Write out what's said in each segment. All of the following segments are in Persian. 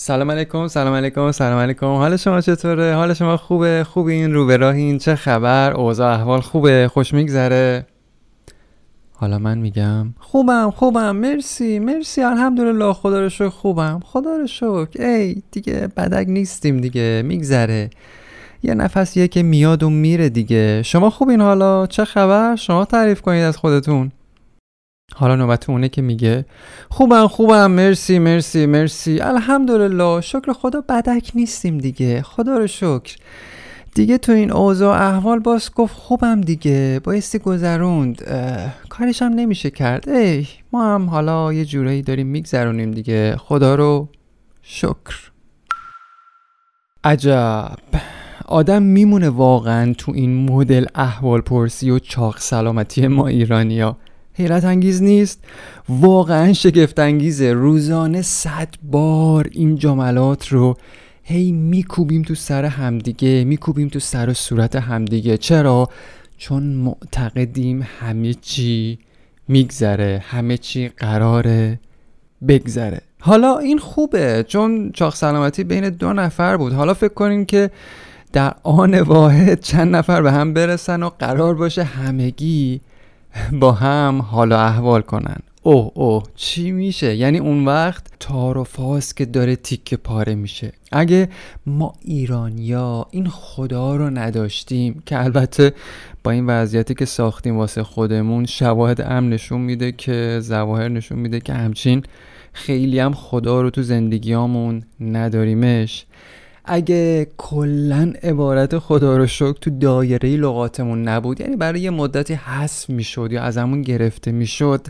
سلام علیکم سلام علیکم سلام علیکم. حال شما چطوره؟ حال شما خوبه؟ خوبین؟ رو به راهین؟ چه خبر؟ اوضاع احوال خوبه؟ خوش میگذره؟ حالا من میگم. خوبم خوبم. مرسی مرسی. الحمدلله. خدا رو شکر خوبم. خدا رو شکر. ای دیگه بدک نیستیم دیگه. میگذره. یه نفسیه که میاد و میره دیگه. شما خوبین حالا؟ چه خبر؟ شما تعریف کنید از خودتون. حالا نوبت اونه که میگه خوبم خوبم مرسی مرسی مرسی. الحمدلله شکر خدا بدک نیستیم دیگه. خدا رو شکر. دیگه تو این اوضاع احوال باز گفت خوبم دیگه. بایستی گذروند. کارش هم نمیشه کرد. ای ما هم حالا یه جورایی داریم میگذرونیم دیگه. خدا رو شکر. عجب. آدم میمونه واقعا تو این مدل احوال پرسی و چاق سلامتی ما ایرانیا حیرت انگیز نیست؟ واقعا شگفت انگیزه روزانه صد بار این جملات رو هی میکوبیم تو سر همدیگه میکوبیم تو سر و صورت همدیگه. چرا؟ چون معتقدیم همه چی میگذره همه چی قراره بگذره. حالا این خوبه چون چاق سلامتی بین دو نفر بود. حالا فکر کنیم که در آن واحد چند نفر به هم برسن و قرار باشه همگی با هم حال و احوال کنن. اوه اوه چی میشه؟ یعنی اون وقت تار و فاس که داره تیکه پاره میشه. اگه ما ایرانیا این خدا رو نداشتیم که البته با این وضعیتی که ساختیم واسه خودمون شواهد امن نشون میده که زواهر نشون میده که همچین خیلی هم خدا رو تو زندگیامون نداریمش. اگه کلا عبارت خدا رو شکر تو دایره لغاتمون نبود یعنی برای یه مدتی حذف می‌شد یا ازمون گرفته می‌شد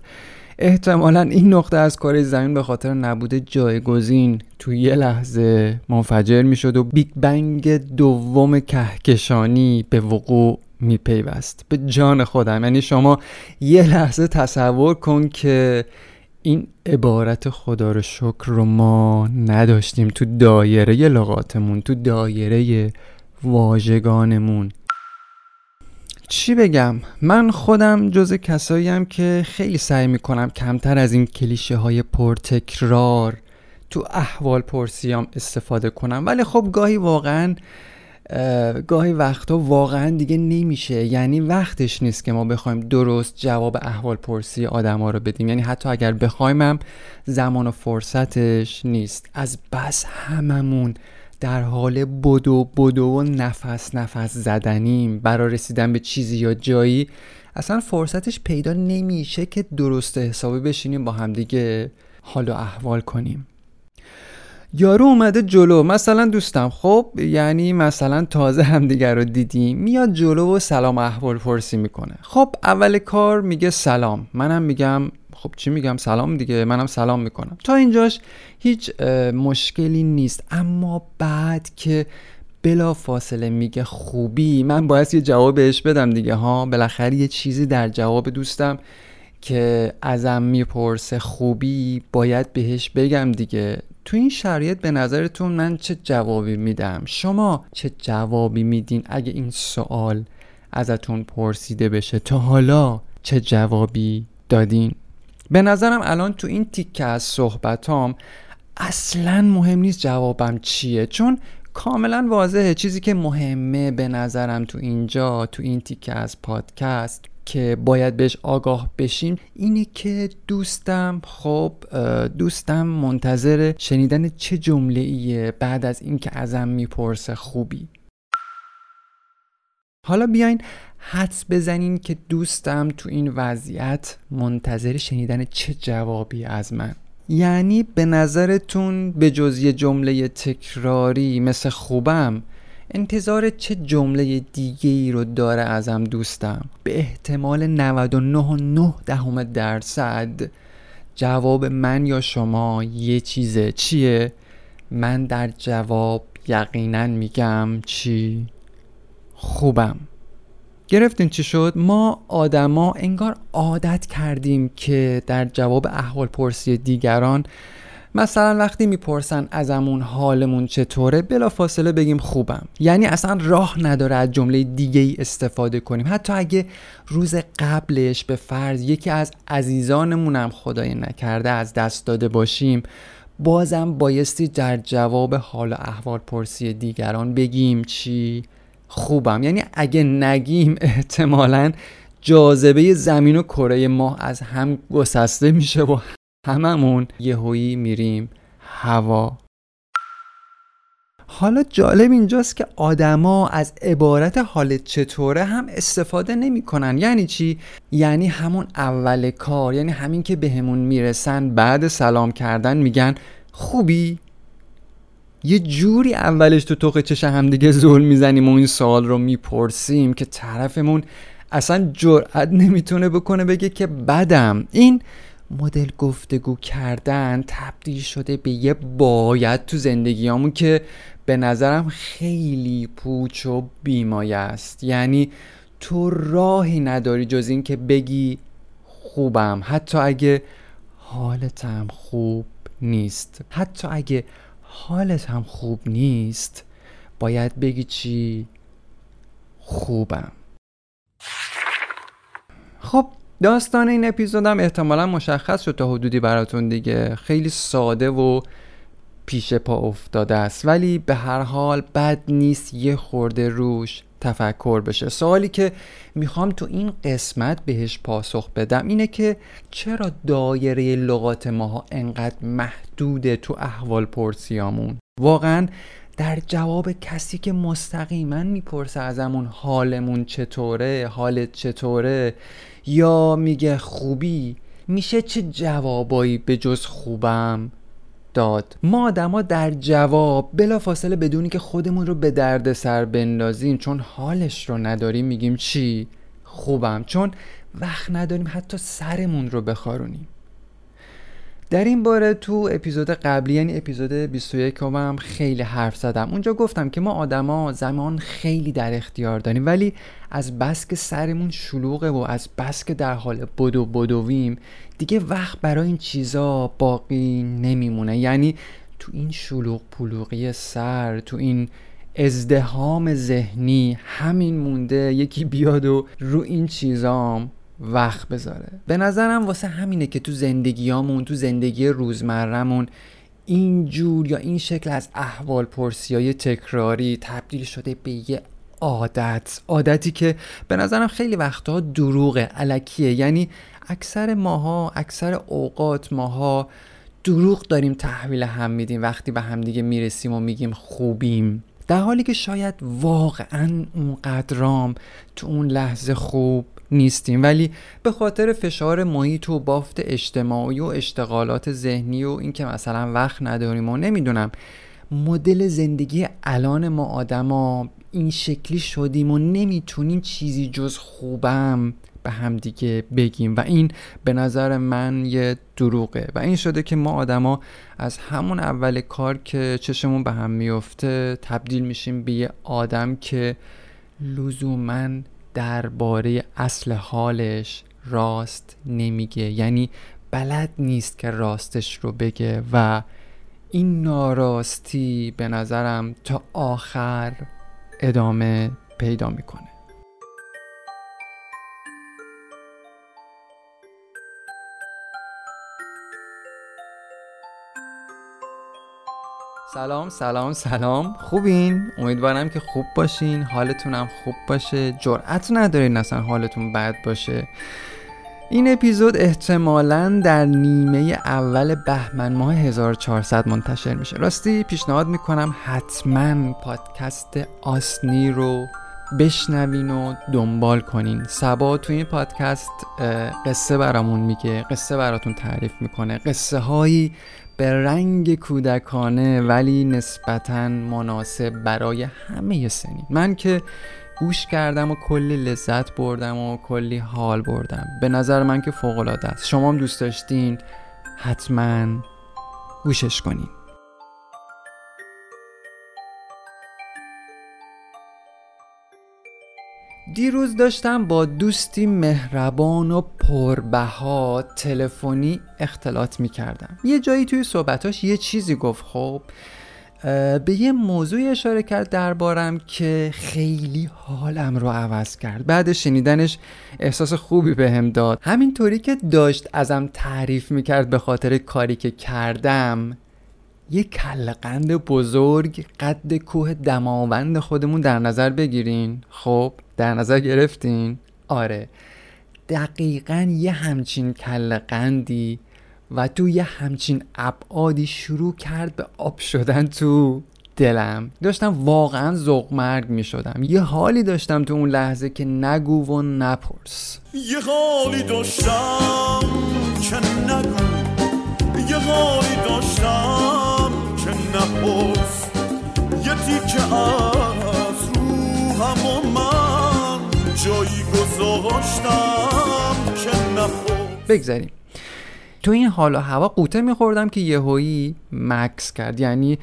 احتمالا این نقطه از کار زمین به خاطر نبود جایگزین تو یه لحظه منفجر می‌شد و بیگ بنگ دوم کهکشانی به وقوع میپیوست. به جان خودم. یعنی شما یه لحظه تصور کن که این عبارت خدا رو شکر رو ما نداشتیم تو دایره لغاتمون تو دایره واژگانمون. چی بگم؟ من خودم جز کساییم که خیلی سعی می‌کنم کمتر از این کلیشه های پرتکرار تو احوال پرسیام استفاده کنم. ولی خب گاهی واقعا گاهی وقتا واقعا دیگه نمیشه. یعنی وقتش نیست که ما بخوایم درست جواب احوال پرسی آدم ها رو بدیم. یعنی حتی اگر بخوایم هم زمان و فرصتش نیست. از بس هممون در حال بدو بدو و نفس نفس زدنیم. برای رسیدن به چیزی یا جایی اصلا فرصتش پیدا نمیشه که درست حسابی بشینیم با همدیگه حال و احوال کنیم. یارو اومده جلو. مثلا دوستم خب یعنی مثلا تازه همدیگر رو دیدیم. میاد جلو و سلام احوال پرسی می‌کنه. خب اول کار میگه سلام. منم میگم خب چی میگم؟ سلام دیگه. منم سلام می‌کنم. تا اینجاش هیچ مشکلی نیست. اما بعد که بلا فاصله میگه خوبی من باید یه جواب بدم دیگه ها. بالاخره یه چیزی در جواب دوستم که ازم می‌پرسه خوبی باید بهش بگم دیگه. تو این شرایط به نظرتون من چه جوابی میدم؟ شما چه جوابی میدین اگه این سوال ازتون پرسیده بشه؟ تا حالا چه جوابی دادین؟ به نظرم الان تو این تیکه از صحبتام اصلا مهم نیست جوابم چیه چون کاملا واضحه. چیزی که مهمه به نظرم تو اینجا تو این تیکه از پادکست که باید بهش آگاه بشیم اینه که دوستم خب دوستم منتظر شنیدن چه جمله ایه بعد از اینکه ازم می‌پرسه خوبی. حالا بیاین حدس بزنین که دوستم تو این وضعیت منتظر شنیدن چه جوابی از من. یعنی به نظرتون به جز یه جمله تکراری مثل خوبم انتظار چه جمله دیگه ای رو داره ازم دوستم؟ به احتمال 99 دهم درصد جواب من یا شما یه چیزه چیه؟ من در جواب یقینا میگم چی؟ خوبم. گرفتین چی شد؟ ما آدما انگار عادت کردیم که در جواب احوال پرسی دیگران مثلا وقتی می‌پرسن ازمون حالمون چطوره بلا فاصله بگیم خوبم. یعنی اصلا راه نداره از جمله دیگه ای استفاده کنیم. حتی اگه روز قبلش به فرض یکی از عزیزانمون هم خدای نکرده از دست داده باشیم بازم بایستی در جواب حال و احوال پرسی دیگران بگیم چی؟ خوبم. یعنی اگه نگیم احتمالا جاذبه زمین و کره ماه از هم گسسته میشه و هممون یهویی میریم هوا. حالا جالب اینجاست که آدما از عبارت حالت چطوره هم استفاده نمی‌کنن. یعنی چی؟ یعنی همون اول کار یعنی همین که بهمون می‌رسن بعد سلام کردن میگن خوبی؟ یه جوری اولش تو توق چش هم دیگه زول می‌زنیم و این سوال رو می‌پرسیم که طرفمون اصلا جرأت نمی‌تونه بکنه بگه که بدم. این مدل گفتگو کردن تبدیل شده به یه باید تو زندگیامون که به نظرم خیلی پوچ و بیمایه است. یعنی تو راهی نداری جز این که بگی خوبم. حتی اگه حالتم خوب نیست. حتی اگه حالت هم خوب نیست باید بگی چی؟ خوبم. خب داستان این اپیزودم احتمالا مشخص شد تا حدودی براتون دیگه. خیلی ساده و پیش پا افتاده است. ولی به هر حال بد نیست یه خورده روش تفکر بشه. سوالی که می‌خوام تو این قسمت بهش پاسخ بدم اینه که چرا دایره لغات ماها انقدر محدوده تو احوال پرسیامون؟ واقعا در جواب کسی که مستقیما می‌پرسه ازمون حالمون چطوره حالت چطوره یا میگه خوبی؟ میشه چه جوابایی به جز خوبم؟ داد. ما آدما در جواب بلا فاصله بدونی که خودمون رو به درد سر بندازیم چون حالش رو نداریم میگیم چی؟ خوبم. چون وقت نداریم حتی سرمون رو بخارونیم. در این باره تو اپیزود قبلی یعنی اپیزود 21 هم خیلی حرف زدم. اونجا گفتم که ما آدما زمان خیلی در اختیار داریم ولی از بس که سرمون شلوغه و از بس که در حال بدو بدویم دیگه وقت برای این چیزا باقی نمیمونه. یعنی تو این شلوغ پلوغی سر تو این ازدهام ذهنی همین مونده یکی بیاد و رو این چیزام وقت بذاره. به نظرم واسه همینه که تو زندگیامون تو زندگی روزمرهمون این جور یا این شکل از احوال پرسی های تکراری تبدیل شده به یه عادت. عادتی که به نظرم خیلی وقتها دروغه علکیه. یعنی اکثر ماها اکثر اوقات ماها دروغ داریم تحویل هم میدیم. وقتی به همدیگه می‌رسیم و میگیم خوبیم. در حالی که شاید واقعا اون قدرام تو اون لحظه خوب نیستیم. ولی به خاطر فشار محیط و بافت اجتماعی و اشتغالات ذهنی و اینکه مثلا وقت نداریم و نمی‌دونم مدل زندگی الان ما آدما این شکلی شدیم و نمی‌تونیم چیزی جز خوبم به همدیگه بگیم. و این به نظر من یه دروغه. و این شده که ما آدما از همون اول کار که چشمون به هم میفته تبدیل میشیم به یه آدم که لزوما درباره اصل حالش راست نمیگه. یعنی بلد نیست که راستش رو بگه و این ناراستی به نظرم تا آخر ادامه پیدا می‌کنه. سلام سلام سلام. خوبین؟ امیدوارم که خوب باشین. حالتونم خوب باشه. جرأت ندارین اصلا حالتون بد باشه. این اپیزود احتمالا در نیمه اول بهمن ماه 1400 منتشر میشه. راستی پیشنهاد می‌کنم حتما پادکست آسنی رو بشنوین و دنبال کنین. سبا تو این پادکست قصه برامون میگه قصه براتون تعریف می‌کنه. قصه هایی به رنگ کودکانه ولی نسبتا مناسب برای همه سنین. من که گوش کردم و کلی لذت بردم و کلی حال بردم. به نظر من که فوق العاده است. شما هم دوست داشتین حتما گوشش کنین. دیروز داشتم با دوستی مهربان و پربها تلفنی اختلاط می کردم یه جایی توی صحبتاش یه چیزی گفت خب به یه موضوعی اشاره کرد دربارم که خیلی حالم رو عوض کرد. بعد شنیدنش احساس خوبی بهم به داد. همینطوری که داشت ازم تعریف می‌کرد به خاطر کاری که کردم یه کلقند بزرگ قد کوه دماوند خودمون در نظر بگیرین. خب در نظر گرفتین؟ آره. دقیقا یه همچین کلقندی و تو یه همچین ابعادی شروع کرد به آب شدن تو دلم. داشتم واقعا ذوق مرگ می شدم یه حالی داشتم تو اون لحظه که نگو و نپرس. یه حالی داشتم که نگو. یه حالی داشتم که نپرس. یه تیکه از روحم و من جایی گذاشتم که بگذاریم. تو این حال و هوا قوطه میخوردم که یهویی مکس کرد. یعنی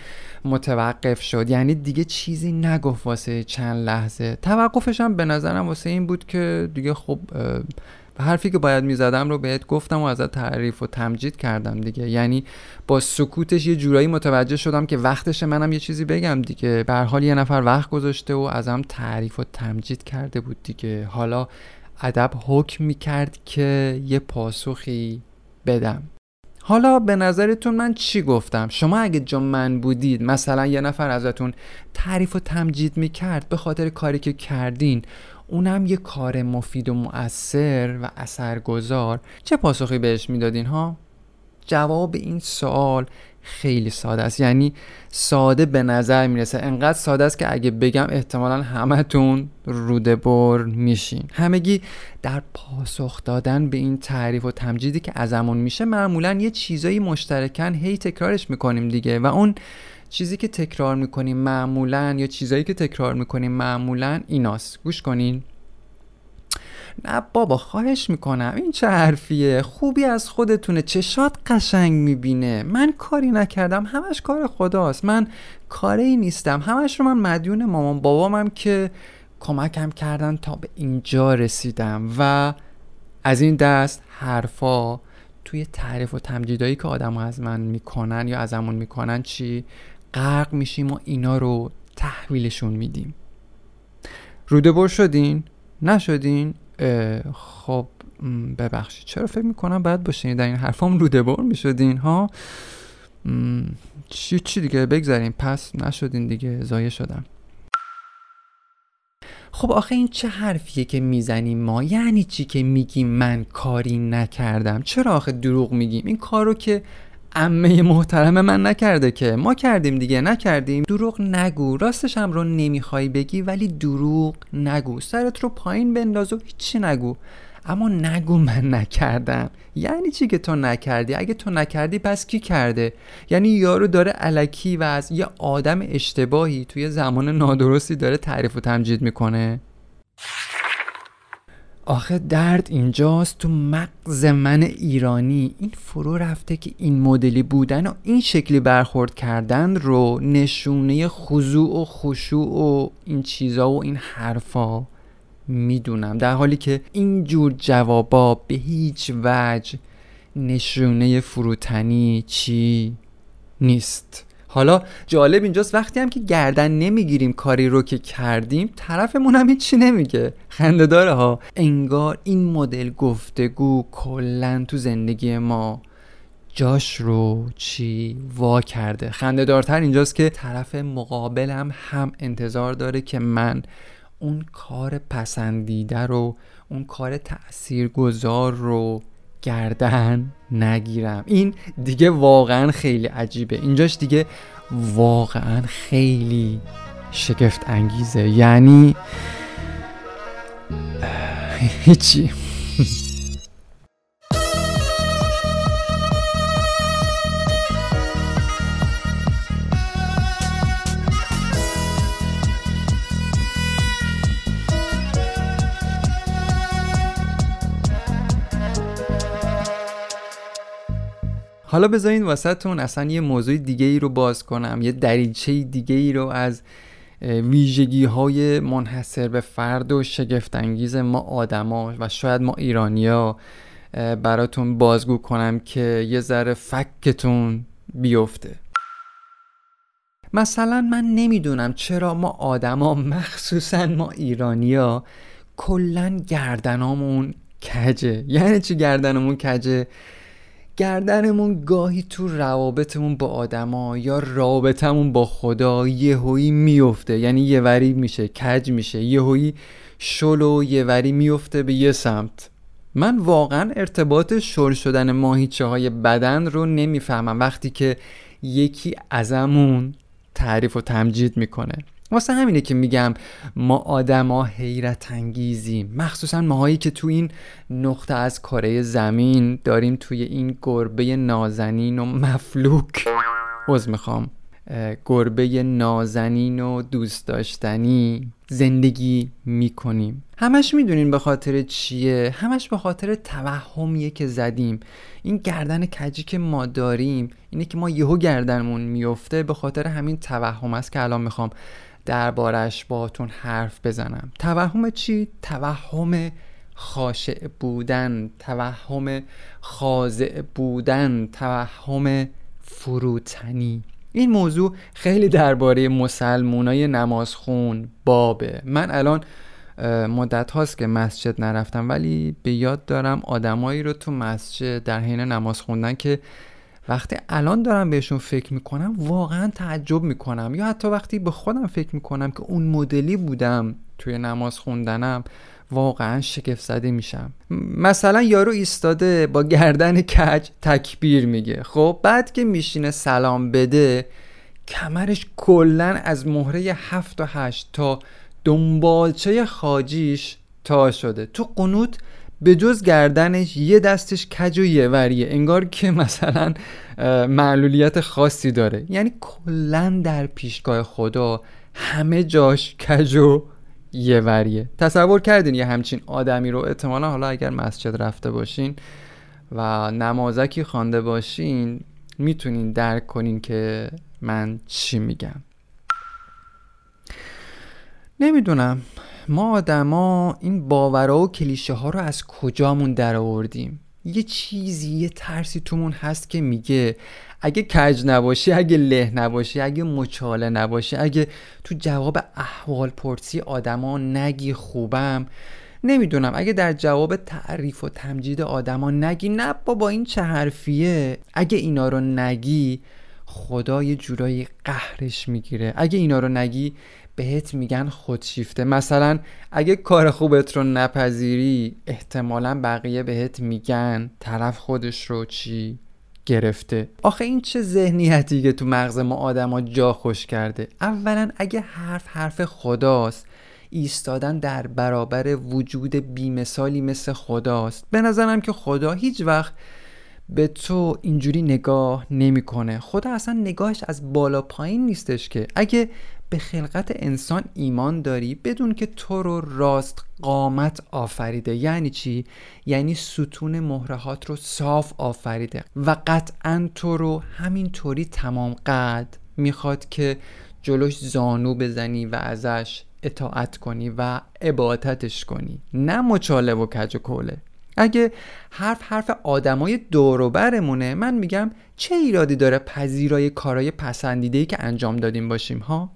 متوقف شد. یعنی دیگه چیزی نگفت واسه چند لحظه. توقفش هم به نظرم واسه این بود که دیگه خب حرفی که باید می‌زدم رو بهت گفتم و ازت تعریف و تمجید کردم دیگه. یعنی با سکوتش یه جورایی متوجه شدم که وقتش منم یه چیزی بگم دیگه. به حال یه نفر وقت گذاشته و ازم تعریف و تمجید کرده بود دیگه. حالا ادب حکم می‌کرد که یه پاسخی بدم. حالا به نظرتون من چی گفتم؟ شما اگه جا من بودید مثلا یه نفر ازتون تعریف و تمجید می‌کرد به خاطر کاری که کردین اونم یه کار مفید و مؤثر و اثرگذار. چه پاسخی بهش می‌دادین ها؟ جواب این سوال خیلی ساده است. یعنی ساده به نظر می‌رسه. انقدر ساده است که اگه بگم احتمالا همتون روده بر میشین. همگی در پاسخ دادن به این تعریف و تمجیدی که ازمون میشه معمولا یه چیزایی مشترکن هی تکرارش می‌کنیم دیگه. و اون چیزی که تکرار می‌کنیم معمولا یا چیزایی که تکرار می‌کنیم معمولا ایناست. گوش کنین. نه بابا خواهش می‌کنم. این چه حرفیه؟ خوبی از خودتونه. چشات قشنگ می‌بینه. من کاری نکردم. همش کار خداست. من کاری نیستم. همش رو من مدیون مامان بابامم که کمکم کردن تا به اینجا رسیدم. و از این دست حرفا توی تعریف و تمجیدایی که آدم از من می‌کنن یا ازمون می‌کنن چی؟ غرق میشیم و اینا رو تحویلشون میدیم. روده بر شدین؟ نشدین؟ خب ببخشید. چرا فکر می‌کنم باید باشین؟ در این حرفام روده بر می‌شدین ها؟ چی چی دیگه؟ بگذاریم. پس نشدین دیگه. زایه شدم. خب آخه این چه حرفیه که می‌زنیم ما؟ یعنی چی که میگیم من کاری نکردم؟ چرا آخه دروغ میگیم؟ این کارو که امه محترم من نکرده که ما کردیم دیگه نکردیم. دروغ نگو راستش هم رو نمی‌خوای بگی ولی دروغ نگو. سرت رو پایین بنداز و هیچی نگو. اما نگو من نکردم. یعنی چی که تو نکردی؟ اگه تو نکردی پس کی کرده؟ یعنی یارو داره علکی و از یه آدم اشتباهی توی زمان نادرستی داره تعریف و تمجید می‌کنه؟ آخه درد اینجاست تو مغز من ایرانی. این فرو رفته که این مدلی بودن و این شکلی برخورد کردن رو نشونه خضوع و خشوع و این چیزا و این حرفا می‌دونم. در حالی که این جور جوابا به هیچ وجه نشونه فروتنی چی نیست. حالا جالب اینجاست وقتی هم که گردن نمی‌گیریم کاری رو که کردیم طرفمون هم هیچی نمیگه. خنده داره ها. انگار این مدل گفتگو کلا تو زندگی ما جاش رو چی وا کرده. خنده دارتر اینجاست که طرف مقابلم هم انتظار داره که من اون کار پسندیده رو اون کار تاثیرگذار رو گردن نگیرم. این دیگه واقعا خیلی عجیبه. اینجاش دیگه واقعا خیلی شگفت انگیزه. یعنی هیچی. حالا بذارین واسهتون اصلا یه موضوع دیگه ای رو باز کنم یه دریچه دیگه ای رو از ویژگی های منحصر به فرد و شگفتانگیز ما آدما و شاید ما ایرانیا براتون بازگو کنم که یه ذره فکتون بیفته. مثلا من نمی‌دونم چرا ما آدما مخصوصا ما ایرانیا کلا گردنامون کجه؟ یعنی چی گردنمون کجه؟ گردنمون گاهی تو روابطمون با آدما یا رابطمون با خدا یهویی میفته. یعنی یه وری میشه کج میشه. یهویی شل و یه وری میفته به یه سمت. من واقعا ارتباط شل شدن ماهیچه های بدن رو نمی‌فهمم. وقتی که یکی ازمون تعریف و تمجید می‌کنه. واسه همینه که میگم ما آدما حیرت انگیزیم. مخصوصا ماهایی که تو این نقطه از کره زمین داریم توی این گربه نازنین و مفلوک. عوض می‌خوام. گربه نازنین و دوست داشتنی زندگی می‌کنیم. همش می‌دونین به خاطر چیه؟ همش به خاطر توهمیه که زدیم. این گردن کجی که ما داریم اینه که ما یهو گردنمون میفته به خاطر همین توهم است که الان می‌خوام دربارش باتون حرف بزنم. توهم چی؟ توهم خاشع بودن توهم خاضع بودن توهم فروتنی. این موضوع خیلی درباره مسلمونای نمازخون بابه. من الان مدت هاست که مسجد نرفتم ولی به یاد دارم آدمایی رو تو مسجد در حین نماز خوندن که وقتی الان دارم بهشون فکر می‌کنم واقعا تعجب می‌کنم. یا حتی وقتی به خودم فکر می‌کنم که اون مدلی بودم توی نماز خوندنم واقعا شگفت زده میشم مثلا یارو ایستاده با گردن کج تکبیر میگه. خب بعد که میشینه سلام بده کمرش کلا از مهره هفت و هشت تا دنبالچه خاجیش تا شده. تو قنوت به جز گردنش یه دستش کج و یه وریه. انگار که مثلا معلولیت خاصی داره. یعنی کلا در پیشگاه خدا همه جاش کج و یه وریه. تصور کردین یه همچین آدمی رو. احتمالا حالا اگر مسجد رفته باشین و نمازکی خوانده باشین می‌تونین درک کنین که من چی میگم. نمی‌دونم. ما آدما این باورها و کلیشه ها رو از کجامون در آوردیم یه چیزی یه ترسی تومون هست که میگه اگه کج نباشی اگه له نباشی اگه مچاله نباشی اگه تو جواب احوال پرسی آدما نگی خوبم. نمی‌دونم. اگه در جواب تعریف و تمجید آدما نگی نه با این چه حرفیه؟ اگه اینا رو نگی خدا یه جورایی قهرش می‌گیره. اگه اینا رو نگی بهت میگن خودشیفته. مثلا اگه کار خوبت رو نپذیری احتمالا بقیه بهت میگن طرف خودش رو چی گرفته. آخه این چه ذهنیتی که تو مغز ما آدما جا خوش کرده. اولا اگه حرف حرف خداست ایستادن در برابر وجود بیمثالی مثل خداست. به نظرم که خدا هیچ وقت به تو اینجوری نگاه نمی‌کنه. خدا اصلا نگاهش از بالا پایین نیستش که. اگه به خلقت انسان ایمان داری بدون که تو رو راست قامت آفریده. یعنی چی؟ یعنی ستون مهرهات رو صاف آفریده و قطعا تو رو همینطوری تمام قد می‌خواد که جلوش زانو بزنی و ازش اطاعت کنی و عبادتش کنی. نه مچاله و کج و کوله اگه حرف حرف آدمای دوروبرمونه من میگم چه ایرادی داره پذیرای کارای پسندیده که انجام دادیم باشیم ها؟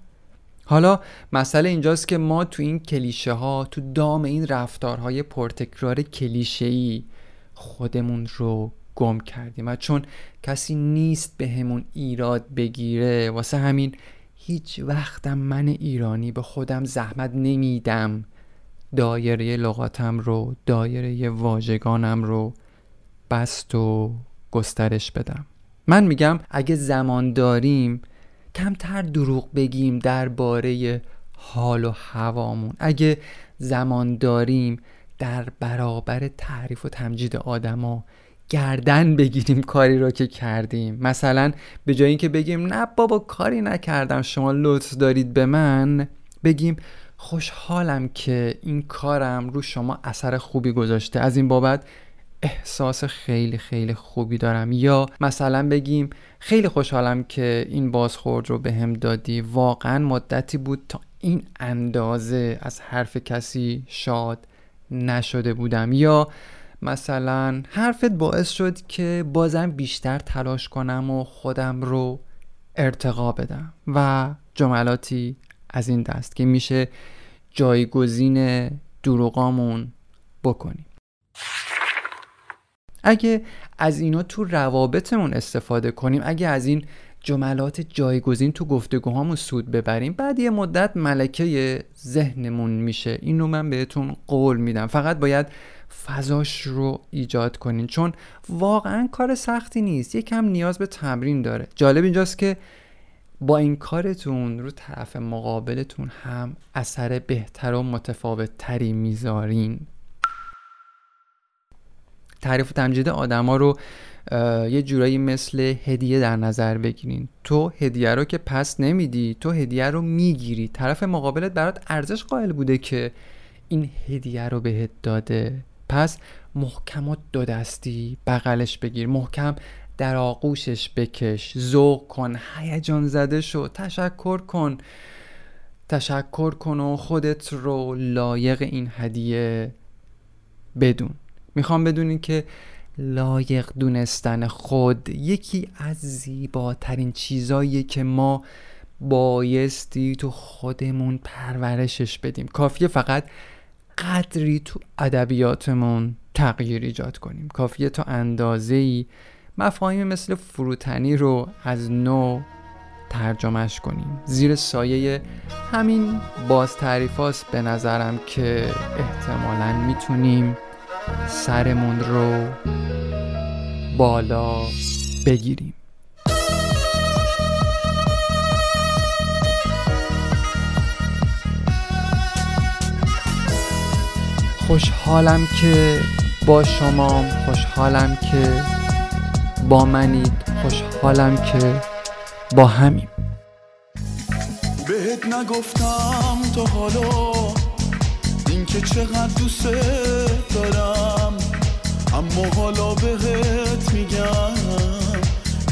حالا مسئله اینجاست که ما تو این کلیشه ها تو دام این رفتارهای پرتکرار کلیشه ای خودمون رو گم کردیم و چون کسی نیست به همون ایراد بگیره واسه همین هیچ وقتم من ایرانی به خودم زحمت نمیدم. دایره لغاتم رو دایره واژگانم رو بست و گسترش بدم. من میگم اگه زمان داریم کمتر دروغ بگیم درباره حال و هوامون. اگه زمان داریم در برابر تعریف و تمجید آدما گردن بگیریم کاری رو که کردیم. مثلا به جای اینکه بگیم نه بابا کاری نکردم شما لطف دارید به من بگیم خوشحالم که این کارم رو شما اثر خوبی گذاشته. از این بابت احساس خیلی خیلی خوبی دارم. یا مثلا بگیم خیلی خوشحالم که این بازخورد رو به هم دادی. واقعا مدتی بود تا این اندازه از حرف کسی شاد نشده بودم. یا مثلا حرفت باعث شد که بازم بیشتر تلاش کنم و خودم رو ارتقا بدم و جملاتی از این دست که میشه جایگزین دروغامون بکنیم. اگه از اینا تو روابطمون استفاده کنیم اگه از این جملات جایگزین تو گفتگوهامون سود ببریم بعد یه مدت ملکه ذهنمون میشه. اینو من بهتون قول میدم. فقط باید فضاش رو ایجاد کنین. چون واقعا کار سختی نیست. یکم نیاز به تمرین داره. جالب اینجاست که با این کارتون رو طرف مقابلتون هم اثر بهتر و متفاوت تری می‌ذارین. تعریف و تمجید آدما رو یه جورایی مثل هدیه در نظر بگیرین. تو هدیه رو که پس نمیدی تو هدیه رو می‌گیری. طرف مقابلت برات ارزش قائل بوده که این هدیه رو بهت داده. پس محکم و دو دستی بغلش بگیر. محکم در آغوشش بکش. ذوق کن هیجان زده شو. تشکر کن. تشکر کن و خودت رو لایق این هدیه بدون. می‌خوام بدونین که لایق دونستن خود یکی از زیباترین چیزایی که ما بایستی تو خودمون پرورشش بدیم. کافیه فقط قدری تو ادبیاتمون تغییر ایجاد کنیم. کافیه تا اندازه ای مفاهیم مثل فروتنی رو از نو ترجمهش کنیم. زیر سایه همین باز تعریف به نظرم که احتمالا می‌تونیم سرمون رو بالا بگیریم. خوشحالم که با شما خوشحالم که با منید خوشحالم که با همیم. بهت نگفتم تا حالا اینکه چقدر دارم اما حالا بهت میگم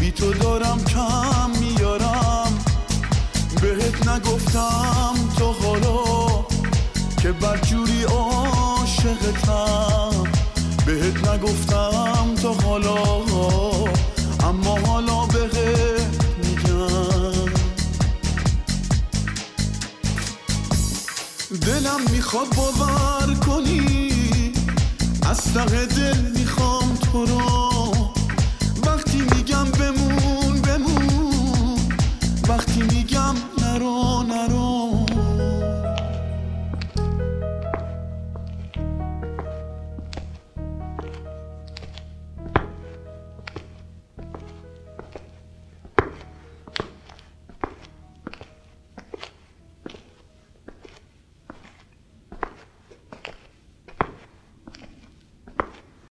بی تو دارم کم میارم. بهت نگفتم تا حالا که بدجوری عاشقتم. بهت نگفتم تا حالا اما حالا بهت میگم. دلم می‌خواد باور کنی. از ته دل می‌خوام تو رو. وقتی میگم بمون بمون. وقتی میگم نرو.